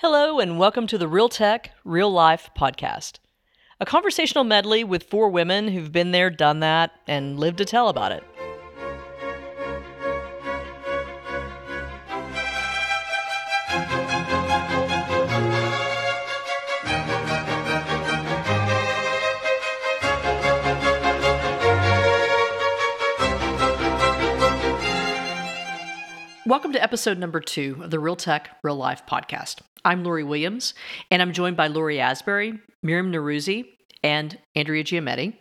Hello, and welcome to the Real Tech, Real Life podcast. A conversational medley with four women who've been there, done that, and lived to tell about it. Welcome to episode number two of the Real Tech, Real Life podcast. I'm Lori Williams, and I'm joined by Lori Asbury, Miriam Neruzzi, and Andrea Giametti.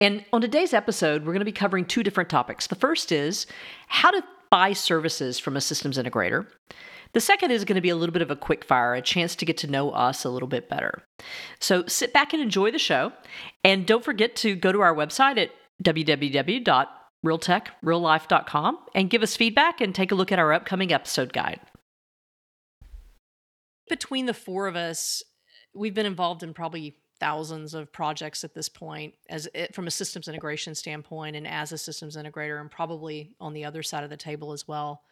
And on today's episode, we're going to be covering two different topics. The first is how to buy services from a systems integrator. The second is going to be a little bit of a quick fire, a chance to get to know us a little bit better. So sit back and enjoy the show. And don't forget to go to our website at www realtechreallife.com and give us feedback and take a look at our upcoming episode guide. Between the four of us, we've been involved in probably thousands of projects at this point as it, from a systems integration standpoint and as a systems integrator and probably on the other side of the table as well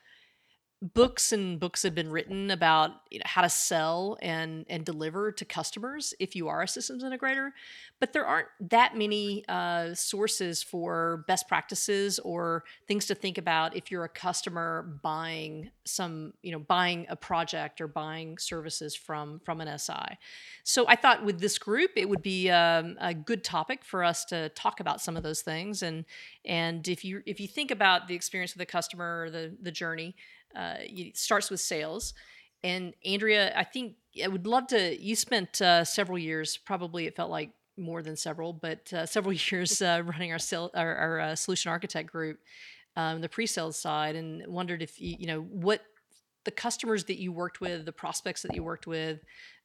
books and books have been written about you know, how to sell and and deliver to customers if you are a systems integrator but there aren't that many uh, sources for best practices or things to think about if you're a customer buying some you know buying a project or buying services from from an si so i thought with this group it would be um, a good topic for us to talk about some of those things and and if you if you think about the experience with the customer the the journey uh, it starts with sales. And Andrea, I think I would love to. You spent uh, several years, probably it felt like more than several, but uh, several years uh, running our, sale, our, our uh, solution architect group, um, the pre-sales side, and wondered if you, you know what the customers that you worked with, the prospects that you worked with,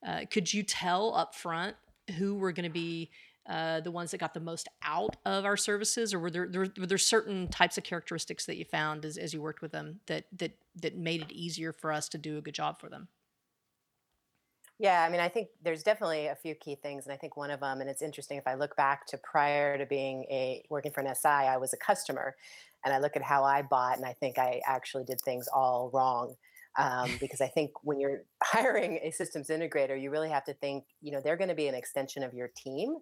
uh, could you tell up front who were going to be uh, the ones that got the most out of our services, or were there, there were there certain types of characteristics that you found as, as you worked with them that that that made it easier for us to do a good job for them? Yeah, I mean, I think there's definitely a few key things, and I think one of them, and it's interesting if I look back to prior to being a working for an SI, I was a customer, and I look at how I bought, and I think I actually did things all wrong. Um, because I think when you're hiring a systems integrator, you really have to think, you know, they're going to be an extension of your team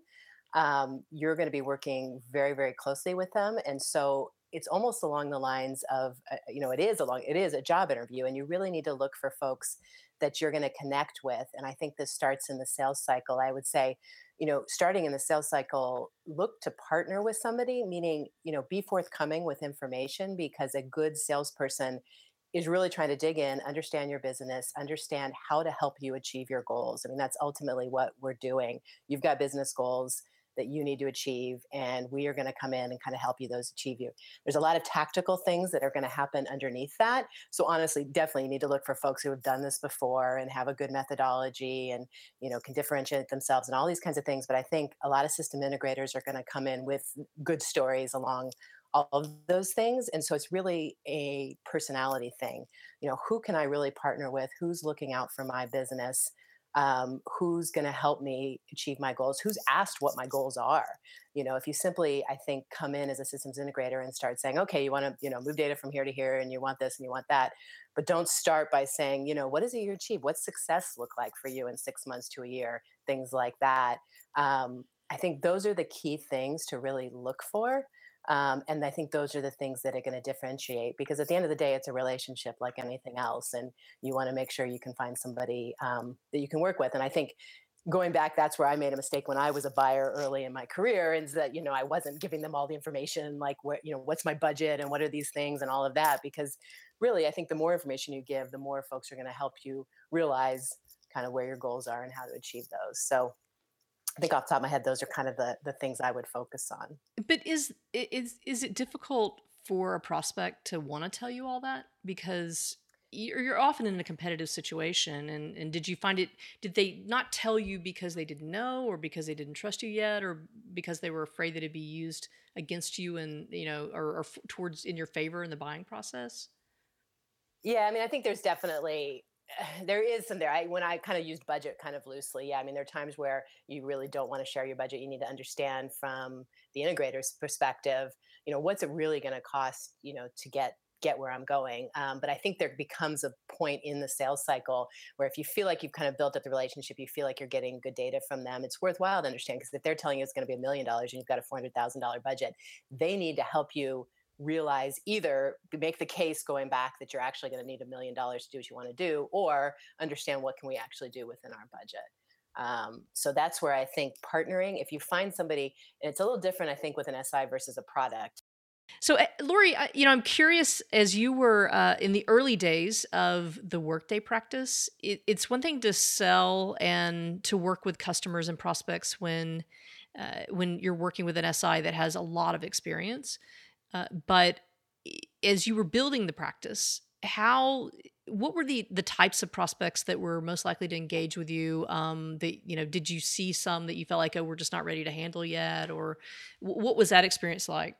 um, you're going to be working very very closely with them and so it's almost along the lines of uh, you know it is along it is a job interview and you really need to look for folks that you're going to connect with and i think this starts in the sales cycle. I would say you know starting in the sales cycle look to partner with somebody meaning you know be forthcoming with information because a good salesperson is really trying to dig in understand your business understand how to help you achieve your goals. I mean that's ultimately what we're doing. You've got business goals that you need to achieve and we are going to come in and kind of help you those achieve you. There's a lot of tactical things that are going to happen underneath that so honestly definitely you need to look for folks who have done this before and have a good methodology and you know can differentiate themselves and all these kinds of things but i think a lot of system integrators are going to come in with good stories along all of those things and so it's really a personality thing. You know who can i really partner with? Who's looking out for my business um, who's going to help me achieve my goals who's asked what my goals are you know if you simply i think come in as a systems integrator and start saying okay you want to you know move data from here to here and you want this and you want that but don't start by saying you know what is it you achieve? What's success look like for you in six months to a year? things like that um, i think those are the key things to really look for um, and I think those are the things that are going to differentiate because at the end of the day, it's a relationship like anything else. And you want to make sure you can find somebody um, that you can work with. And I think going back, that's where I made a mistake when I was a buyer early in my career, is that you know I wasn't giving them all the information, like what you know, what's my budget and what are these things and all of that. Because really, I think the more information you give, the more folks are going to help you realize kind of where your goals are and how to achieve those. So I think off the top of my head, those are kind of the the things I would focus on. But is is is it difficult for a prospect to want to tell you all that because you're, you're often in a competitive situation and and did you find it did they not tell you because they didn't know or because they didn't trust you yet or because they were afraid that it'd be used against you and you know or, or towards in your favor in the buying process yeah i mean i think there's definitely there is some there. I when I kind of used budget kind of loosely. Yeah, I mean there are times where you really don't want to share your budget. You need to understand from the integrator's perspective, you know, what's it really going to cost, you know, to get get where I'm going. Um, but I think there becomes a point in the sales cycle where if you feel like you've kind of built up the relationship, you feel like you're getting good data from them, it's worthwhile to understand because if they're telling you it's going to be a million dollars and you've got a $400,000 budget, they need to help you realize either make the case going back that you're actually going to need a million dollars to do what you want to do or understand what can we actually do within our budget um, so that's where i think partnering if you find somebody and it's a little different i think with an si versus a product so, uh, Lori, you know, I'm curious as you were uh, in the early days of the Workday practice, it, it's one thing to sell and to work with customers and prospects when uh, when you're working with an SI that has a lot of experience. Uh, but as you were building the practice, how what were the the types of prospects that were most likely to engage with you? Um, that you know, did you see some that you felt like, oh, we're just not ready to handle yet, or what was that experience like?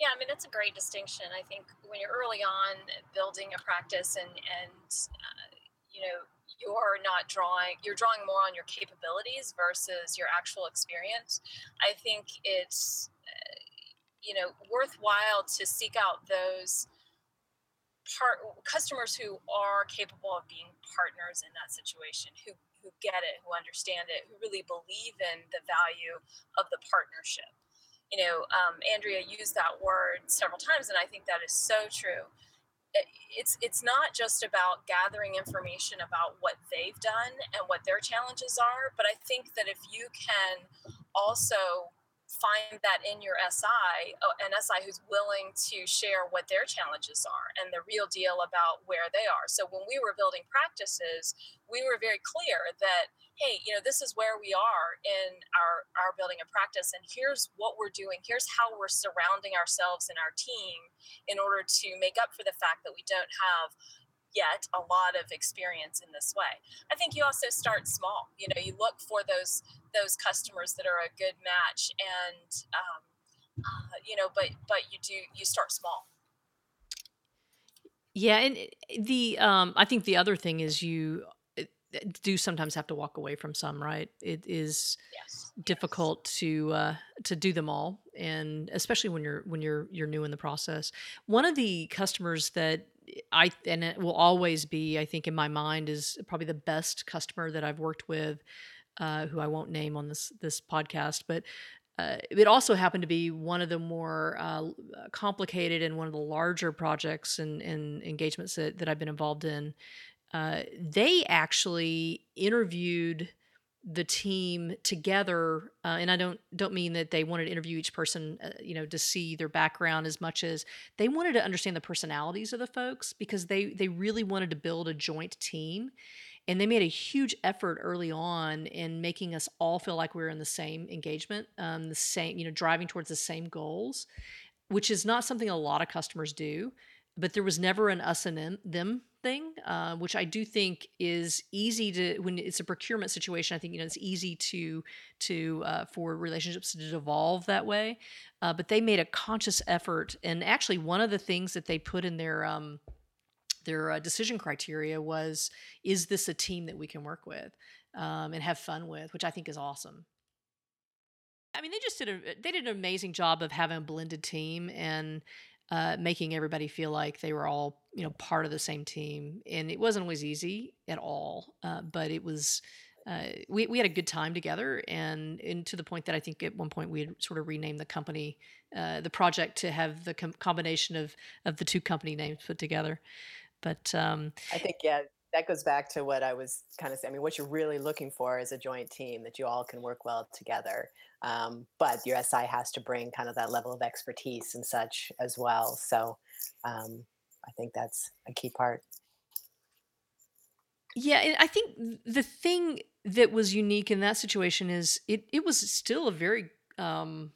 Yeah, I mean that's a great distinction. I think when you're early on building a practice and and uh, you know you're not drawing you're drawing more on your capabilities versus your actual experience. I think it's uh, you know worthwhile to seek out those part customers who are capable of being partners in that situation who who get it who understand it who really believe in the value of the partnership you know, um, Andrea used that word several times, and I think that is so true. It's it's not just about gathering information about what they've done and what their challenges are, but I think that if you can also find that in your SI, uh, an SI who's willing to share what their challenges are and the real deal about where they are. So when we were building practices, we were very clear that hey, you know, this is where we are in our our building a practice and here's what we're doing. Here's how we're surrounding ourselves and our team in order to make up for the fact that we don't have yet a lot of experience in this way. I think you also start small. You know, you look for those those customers that are a good match, and um, uh, you know, but but you do you start small. Yeah, and the um, I think the other thing is you uh, do sometimes have to walk away from some, right? It is Yes. Yes. difficult to uh, to do them all, and especially when you're when you're you're new in the process. One of the customers that I and it will always be, I think, in my mind, is probably the best customer that I've worked with, uh, who I won't name on this this podcast, but uh, it also happened to be one of the more uh, complicated and one of the larger projects and, and engagements that, that I've been involved in. Uh, they actually interviewed the team together uh, and i don't don't mean that they wanted to interview each person uh, you know to see their background as much as they wanted to understand the personalities of the folks because they they really wanted to build a joint team. And they made a huge effort early on in making us all feel like we were in the same engagement um, the same you know driving towards the same goals which is not something a lot of customers do but there was never an us and them them uh, which I do think is easy to when it's a procurement situation. I think you know it's easy to to uh, for relationships to devolve that way. Uh, but they made a conscious effort, and actually one of the things that they put in their um, their uh, decision criteria was, is this a team that we can work with um, and have fun with, which I think is awesome. I mean, they just did a they did an amazing job of having a blended team and uh, making everybody feel like they were all you know part of the same team and it wasn't always easy at all uh, but it was uh, we, we had a good time together and, and to the point that i think at one point we had sort of renamed the company uh, the project to have the com- combination of of the two company names put together. But um, I think, yeah, that goes back to what I was kind of saying. I mean, what you're really looking for is a joint team that you all can work well together. Um, but your SI has to bring kind of that level of expertise and such as well. So um, I think that's a key part. yeah i think the thing that was unique in that situation is it, it was still a very um,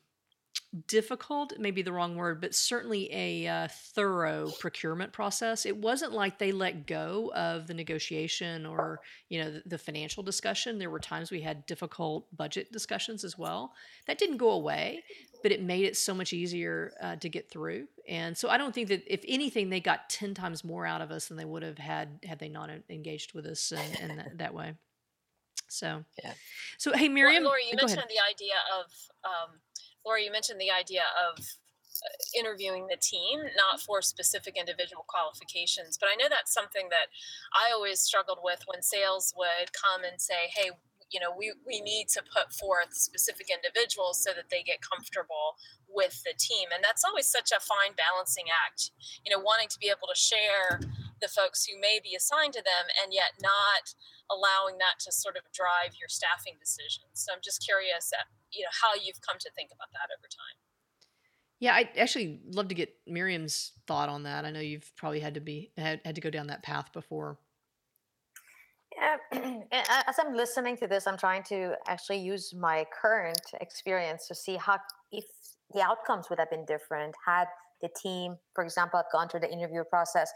difficult, maybe the wrong word, but certainly a uh, thorough procurement process. It wasn't like they let go of the negotiation or, you know, the, the financial discussion. There were times we had difficult budget discussions as well. That didn't go away, but it made it so much easier uh, to get through. And so I don't think that if anything, they got 10 times more out of us than they would have had had they not engaged with us in, in that, that way. So, Yeah. so hey, Well, Miriam, Lori, you go ahead. mentioned the idea of um, Laura, you mentioned the idea of uh, interviewing the team, not for specific individual qualifications. But I know that's something that I always struggled with when sales would come and say, hey, you know, we, we need to put forth specific individuals so that they get comfortable with the team. And that's always such a fine balancing act, you know, wanting to be able to share the folks who may be assigned to them and yet not allowing that to sort of drive your staffing decisions. So I'm just curious at, you know, how you've come to think about that over time. Yeah, I'd actually love to get Miriam's thought on that. I know you've probably had to be had, had to go down that path before. Yeah, as I'm listening to this, I'm trying to actually use my current experience to see how if the outcomes would have been different had the team, for example, had gone through the interview process.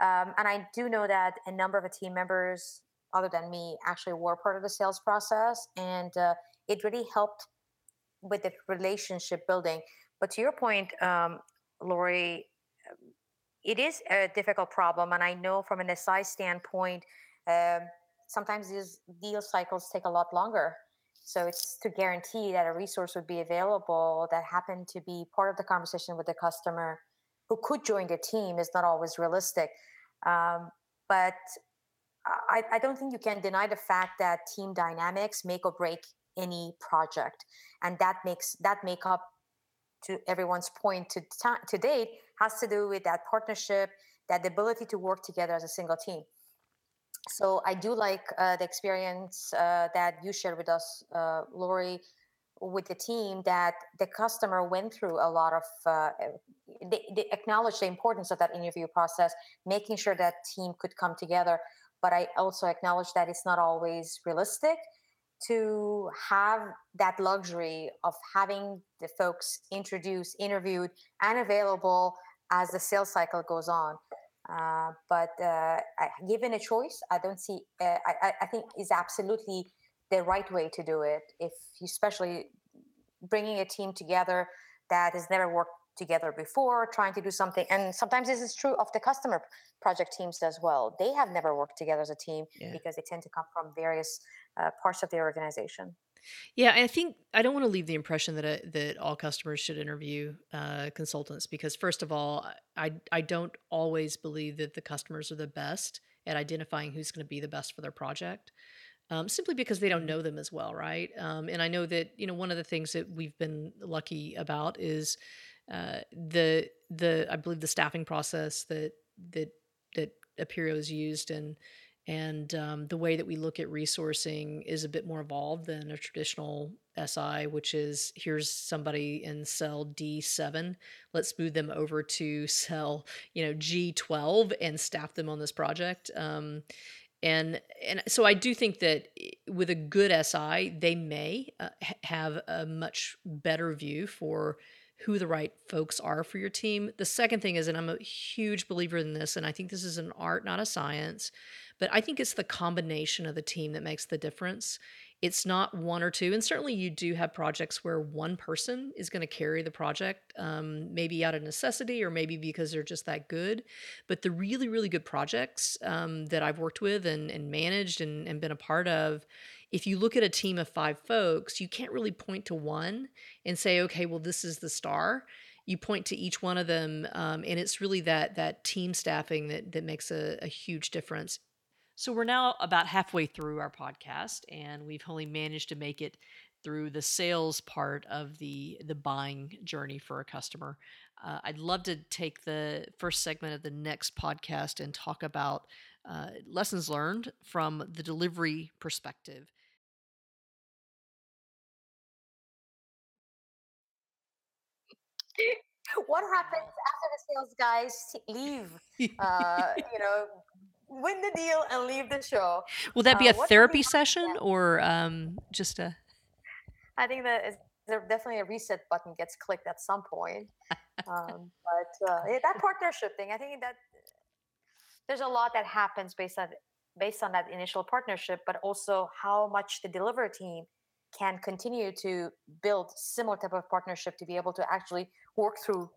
Um, and I do know that a number of the team members, other than me, actually were part of the sales process, and uh, it really helped with the relationship building but to your point, um, Lori, it is a difficult problem, and I know from an SI standpoint, um, sometimes these deal cycles take a lot longer. So it's to guarantee that a resource would be available that happened to be part of the conversation with the customer who could join the team is not always realistic. Um, but I, I, don't think you can deny the fact that team dynamics make or break any project, and that makes that make up to everyone's point to, to date has to do with that partnership, that the ability to work together as a single team. So I do like uh, the experience uh, that you shared with us, uh, Lori, with the team that the customer went through a lot of, uh, they, they acknowledge the importance of that interview process, making sure that team could come together. But I also acknowledge that it's not always realistic to have that luxury of having the folks introduced, interviewed, and available as the sales cycle goes on. Uh, but uh, given a choice, I don't see. Uh, I, I think is absolutely the right way to do it. If you, especially bringing a team together that has never worked together before, trying to do something, and sometimes this is true of the customer project teams as well. They have never worked together as a team yeah. because they tend to come from various uh, parts of the organization. Yeah, I think I don't want to leave the impression that uh, that all customers should interview uh, consultants because first of all, I I don't always believe that the customers are the best at identifying who's going to be the best for their project. Um, simply because they don't know them as well, right? Um, and I know that you know one of the things that we've been lucky about is uh, the the I believe the staffing process that that that Appirio has used and and um, the way that we look at resourcing is a bit more evolved than a traditional SI, which is here's somebody in cell D7. Let's move them over to cell, you know, G12 and staff them on this project. Um, and and so I do think that with a good SI, they may uh, have a much better view for who the right folks are for your team. The second thing is, and I'm a huge believer in this, and I think this is an art, not a science, but I think it's the combination of the team that makes the difference. It's not one or two, and certainly you do have projects where one person is going to carry the project, um, maybe out of necessity or maybe because they're just that good. But the really, really good projects um, that I've worked with and, and managed and, and been a part of, if you look at a team of five folks, you can't really point to one and say, okay, well, this is the star. You point to each one of them, um, and it's really that that team staffing that that makes a, a huge difference. So we're now about halfway through our podcast, and we've only managed to make it through the sales part of the the buying journey for a customer. Uh, I'd love to take the first segment of the next podcast and talk about uh, lessons learned from the delivery perspective. what happens after the sales guys leave? Uh, you know, win the deal and leave the show. Will that be uh, a therapy session or um, just a? I think that there definitely a reset button gets clicked at some point. um, but uh, yeah, that partnership thing, I think that there's a lot that happens based on based on that initial partnership, but also how much the deliver team can continue to build similar type of partnership to be able to actually work through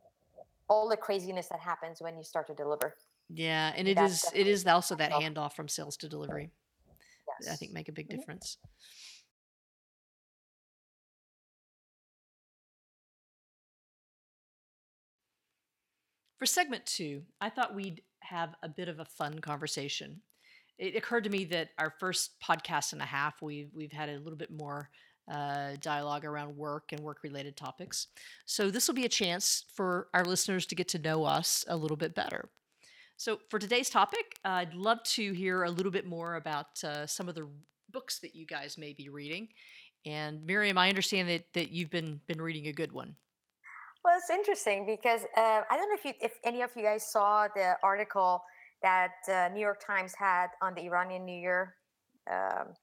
all the craziness that happens when you start to deliver. Yeah, and it is it is also that handoff from sales to delivery. Yes. I think make a big mm-hmm. difference. For segment two, I thought we'd have a bit of a fun conversation. It occurred to me that our first podcast and a half, we've we've had a little bit more uh, dialogue around work and work related topics. So this will be a chance for our listeners to get to know us a little bit better. So for today's topic, uh, I'd love to hear a little bit more about uh, some of the books that you guys may be reading. And Miriam, I understand that that you've been been reading a good one. Well, it's interesting because uh, I don't know if you, if any of you guys saw the article that uh, New York Times had on the Iranian New Year um,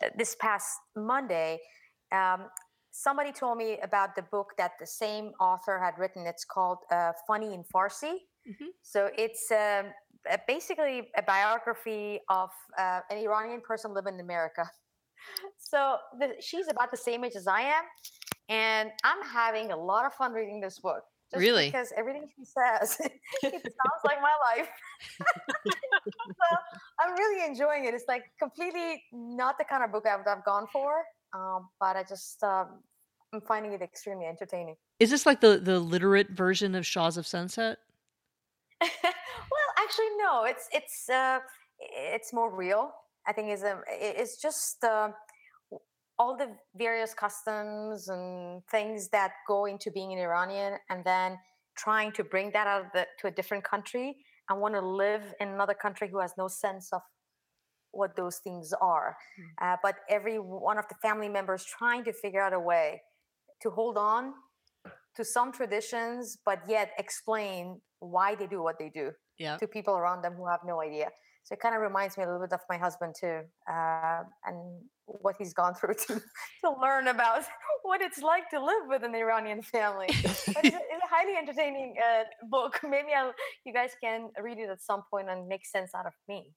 uh, this past Monday. Um, somebody told me about the book that the same author had written. It's called uh, "Funny in Farsi." Hmm So it's um, basically a biography of uh, an Iranian person living in America. So the, she's about the same age as I am, and I'm having a lot of fun reading this book. Just Really? because everything she says, it sounds like my life. so I'm really enjoying it. It's like completely not the kind of book I've, I've gone for, um, but I just um, I'm finding it extremely entertaining. Is this like the the literate version of Shahs of Sunset? Actually, no. It's it's uh, it's more real. I think is um, i- it's just uh, all the various customs and things that go into being an Iranian, and then trying to bring that out of the, to a different country and want to live in another country who has no sense of what those things are. Uh, but every one of the family members trying to figure out a way to hold on to some traditions, but yet explain why they do what they do Yeah. to people around them who have no idea. So it kind of reminds me a little bit of my husband too, uh, and what he's gone through to to learn about what it's like to live with an Iranian family. But it's a, it's a highly entertaining uh, book. Maybe I'll, you guys can read it at some point and make sense out of me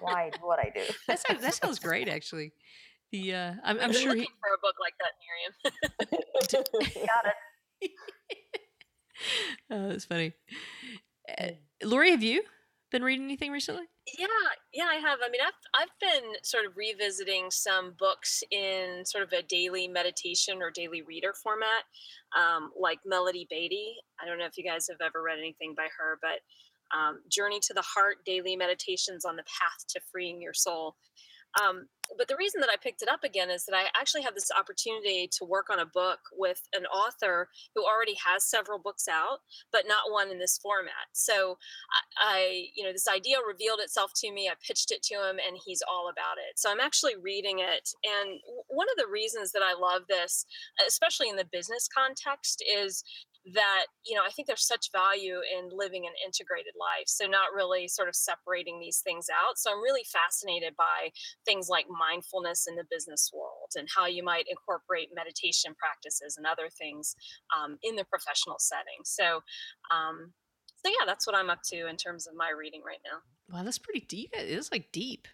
why what I do. That sounds, that sounds great, actually. The uh, I'm, I'm sure he. looking for a book like that, Miriam. Got it. Oh, that's funny. Uh, Lori, have you been reading anything recently? Yeah, yeah, I have. I mean, I've I've been sort of revisiting some books in sort of a daily meditation or daily reader format, um, like Melody Beattie. I don't know if you guys have ever read anything by her, but um, Journey to the Heart: Daily Meditations on the Path to Freeing Your Soul. Um, but the reason that I picked it up again is that I actually have this opportunity to work on a book with an author who already has several books out, but not one in this format. So I, I, you know, this idea revealed itself to me. I pitched it to him, and he's all about it. So I'm actually reading it. And one of the reasons that I love this, especially in the business context, is that you know i think there's such value in living an integrated life so not really sort of separating these things out so i'm really fascinated by things like mindfulness in the business world and how you might incorporate meditation practices and other things um, in the professional setting so um, so yeah that's what i'm up to in terms of my reading right now Wow, that's pretty deep. It is like deep.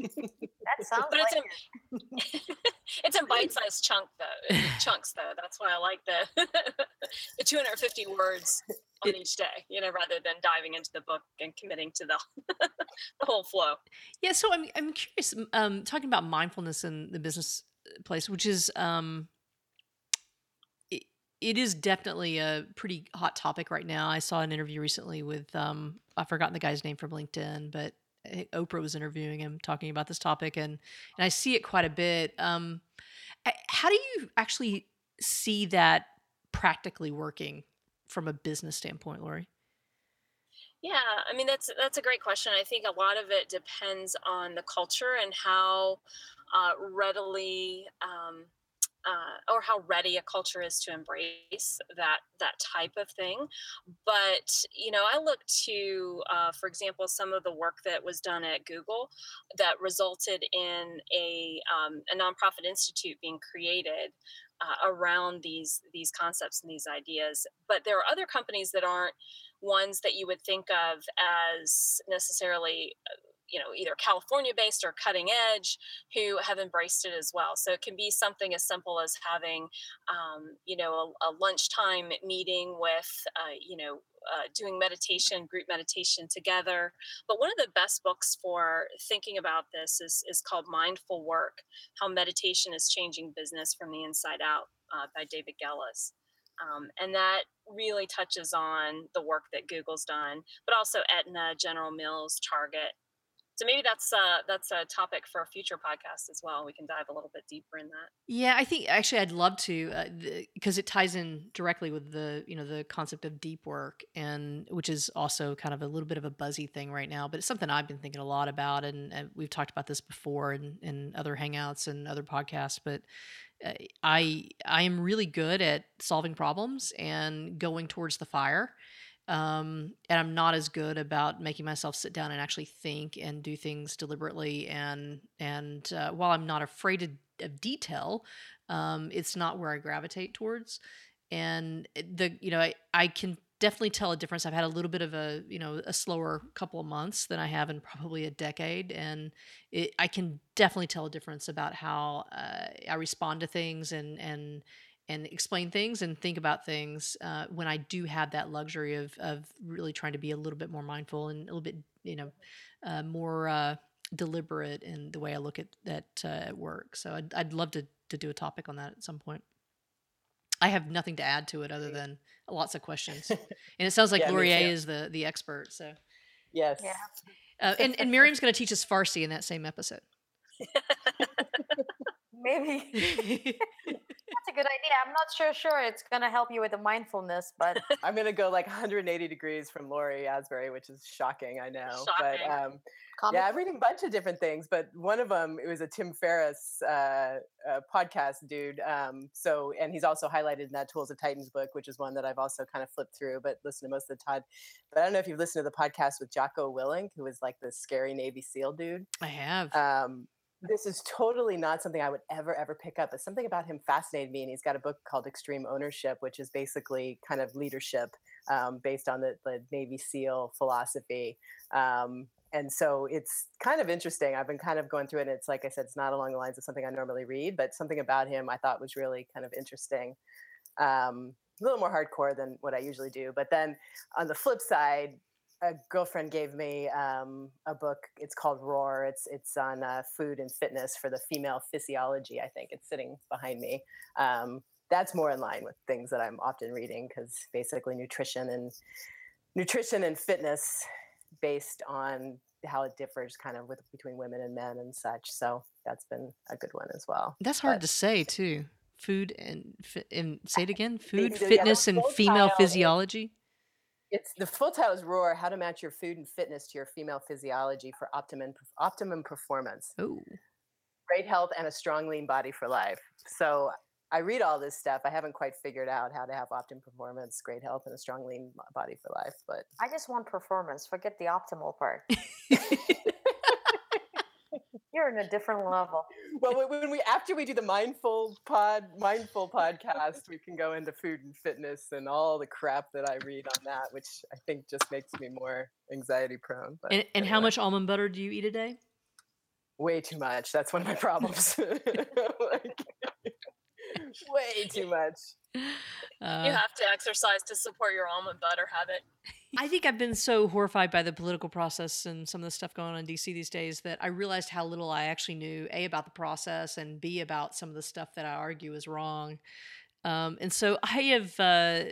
That sounds but like it's in it's in bite-sized chunk though chunks though that's why i like the the 250 words on It- each day you know rather than diving into the book and committing to the the whole flow Yeah, so I'm I'm curious. Um, talking about mindfulness in the business uh, place, which is um, it, it is definitely a pretty hot topic right now. I saw an interview recently with um, I've forgotten the guy's name from LinkedIn, but Oprah was interviewing him talking about this topic, and and I see it quite a bit. Um, how do you actually see that practically working from a business standpoint, Lori? Yeah, I mean that's that's a great question. I think a lot of it depends on the culture and how uh, readily um, uh, or how ready a culture is to embrace that that type of thing. But you know, I look to, uh, for example, some of the work that was done at Google that resulted in a um, a nonprofit institute being created uh, around these these concepts and these ideas. But there are other companies that aren't ones that you would think of as necessarily uh, you know either california based or cutting edge who have embraced it as well so it can be something as simple as having um, you know a, a lunchtime meeting with uh, you know uh, doing meditation group meditation together but one of the best books for thinking about this is, is called mindful work how meditation is changing business from the inside out uh, by david gelles Um, and that really touches on the work that Google's done, but also Aetna, General Mills, Target. So maybe that's uh, that's a topic for a future podcast as well. We can dive a little bit deeper in that. Yeah, I think actually I'd love to because it ties in directly with the you know the concept of deep work and which is also kind of a little bit of a buzzy thing right now, but it's something I've been thinking a lot about and, and we've talked about this before in, in other hangouts and other podcasts. But uh, I I am really good at solving problems and going towards the fire um, and I'm not as good about making myself sit down and actually think and do things deliberately. And and uh, while I'm not afraid of, of detail, um, it's not where I gravitate towards. And the you know I, I can definitely tell a difference. I've had a little bit of a you know a slower couple of months than I have in probably a decade, and it, I can definitely tell a difference about how uh, I respond to things and and and explain things and think about things uh, when I do have that luxury of of really trying to be a little bit more mindful and a little bit you know uh, more uh, deliberate in the way I look at that uh, at work. So I'd I'd love to to do a topic on that at some point. I have nothing to add to it other than lots of questions, and it sounds like Yeah, Laurier is the the expert. So Yes. Yeah. uh, and and Miriam's going to teach us Farsi in that same episode. Maybe that's a good idea. I'm not sure sure it's gonna help you with the mindfulness, but I'm gonna go like 180 degrees from Lori Asbury, which is shocking, I know. Shocking. But um, comic yeah, I'm reading a bunch of different things, but one of them it was a Tim Ferriss uh, uh, podcast dude. Um, so, and he's also highlighted in that Tools of Titans book, which is one that I've also kind of flipped through, but listen to most of the time. But I don't know if you've listened to the podcast with Jocko Willink, who was like the scary Navy SEAL dude. I have. Um, this is totally not something I would ever, ever pick up. But something about him fascinated me. And he's got a book called Extreme Ownership, which is basically kind of leadership um, based on the, the Navy SEAL philosophy. Um, and so it's kind of interesting. I've been kind of going through it. And it's like I said, it's not along the lines of something I normally read, but something about him I thought was really kind of interesting. Um, a little more hardcore than what I usually do. But then on the flip side, a girlfriend gave me um, a book. It's called Roar. It's it's on uh, food and fitness for the female physiology. I think it's sitting behind me. Um, that's more in line with things that I'm often reading because basically nutrition and nutrition and fitness based on how it differs kind of with between women and men and such. So that's been a good one as well. That's hard but- to say too. Food and and say it again. Food, fitness, and female physiology. It's the full title is Roar: How to Match Your Food and Fitness to Your Female Physiology for Optimum Optimum Performance. Oh, great health and a strong lean body for life so i read all this stuff i haven't quite figured out how to have optimum performance great health and a strong lean body for life but I just want performance. Forget the optimal part. You're in a different level. well when- when we after we do the mindful pod mindful podcast we can go into food and fitness and all the crap that i read on that which i think just makes me more anxiety prone but and, and how much almond butter do you eat a day? way too much that's one of my problems Like, way too much Uh, you have to exercise to support your almond butter habit. I think I've been so horrified by the political process and some of the stuff going on in DC these days that I realized how little I actually knew a about the process and b about some of the stuff that I argue is wrong. Um, and so I have. Uh,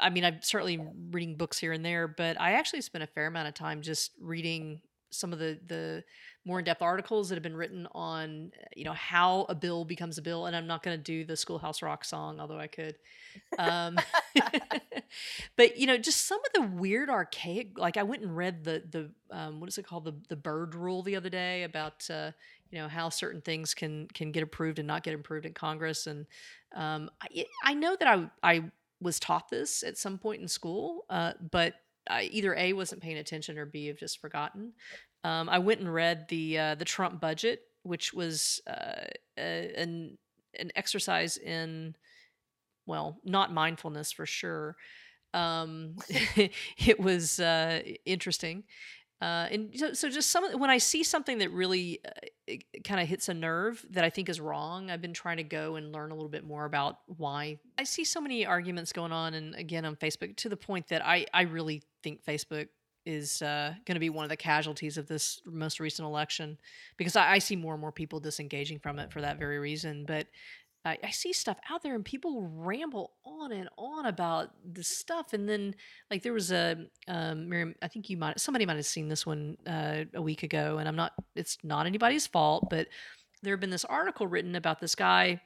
I mean, I'm certainly reading books here and there, but I actually spent a fair amount of time just reading some of the the more in-depth articles that have been written on you know how a bill becomes a bill and i'm not going to do the schoolhouse rock song although i could um, but you know just some of the weird archaic like i went and read the the um, what is it called? The the Byrd rule the other day about uh, you know how certain things can can get approved and not get approved in congress and um, I, I know that i i was taught this at some point in school uh, but I either a wasn't paying attention or b have just forgotten. Um, i went and read the uh, the trump budget which was uh, a, an an exercise in well not mindfulness for sure. Um it was uh interesting uh and so, so just some when i see something that really uh, kind of hits a nerve that i think is wrong i've been trying to go and learn a little bit more about why i see so many arguments going on and again on facebook to the point that i i really think facebook is uh, going to be one of the casualties of this most recent election because I, I see more and more people disengaging from it for that very reason. But I, I see stuff out there and people ramble on and on about this stuff. And then like there was a um Miriam, i think you might somebody might have seen this one uh, a week ago and i'm not it's not anybody's fault but there had been this article written about this guy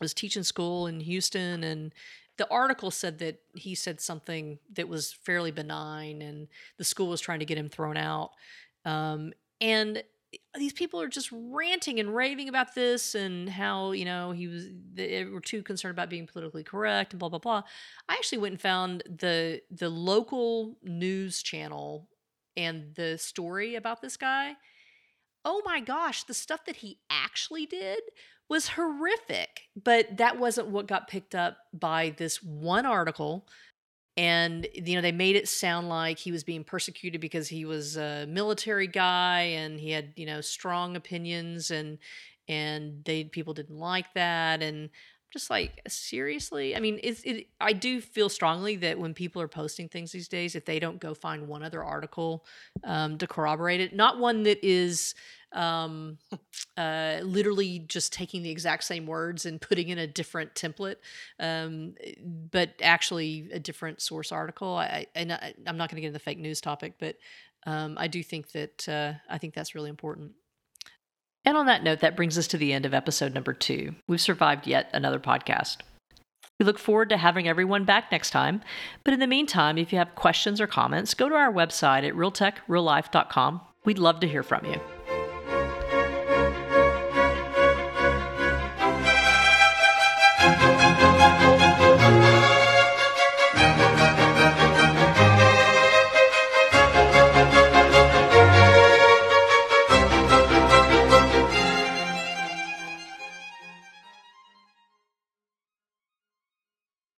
was teaching school in houston and the article said that he said something that was fairly benign and the school was trying to get him thrown out. Um, and these people are just ranting and raving about this and how you know he was they were too concerned about being politically correct and blah blah blah. I actually went and found the the local news channel and the story about this guy. Oh my gosh the stuff that he actually did was horrific but that wasn't what got picked up by this one article and you know they made it sound like he was being persecuted because he was a military guy and he had you know strong opinions and and they people didn't like that. And just like seriously? I mean it's it i do feel strongly that when people are posting things these days if they don't go find one other article um, to corroborate it not one that is um, uh, literally just taking the exact same words and putting in a different template, um, but actually a different source article. I, and I, am not going to get into the fake news topic, but um, I do think that uh, I think that's really important. And on that note, that brings us to the end of episode number two. We've survived yet another podcast. We look forward to having everyone back next time. But in the meantime, if you have questions or comments, go to our website at realtechreallife.com. We'd love to hear from you.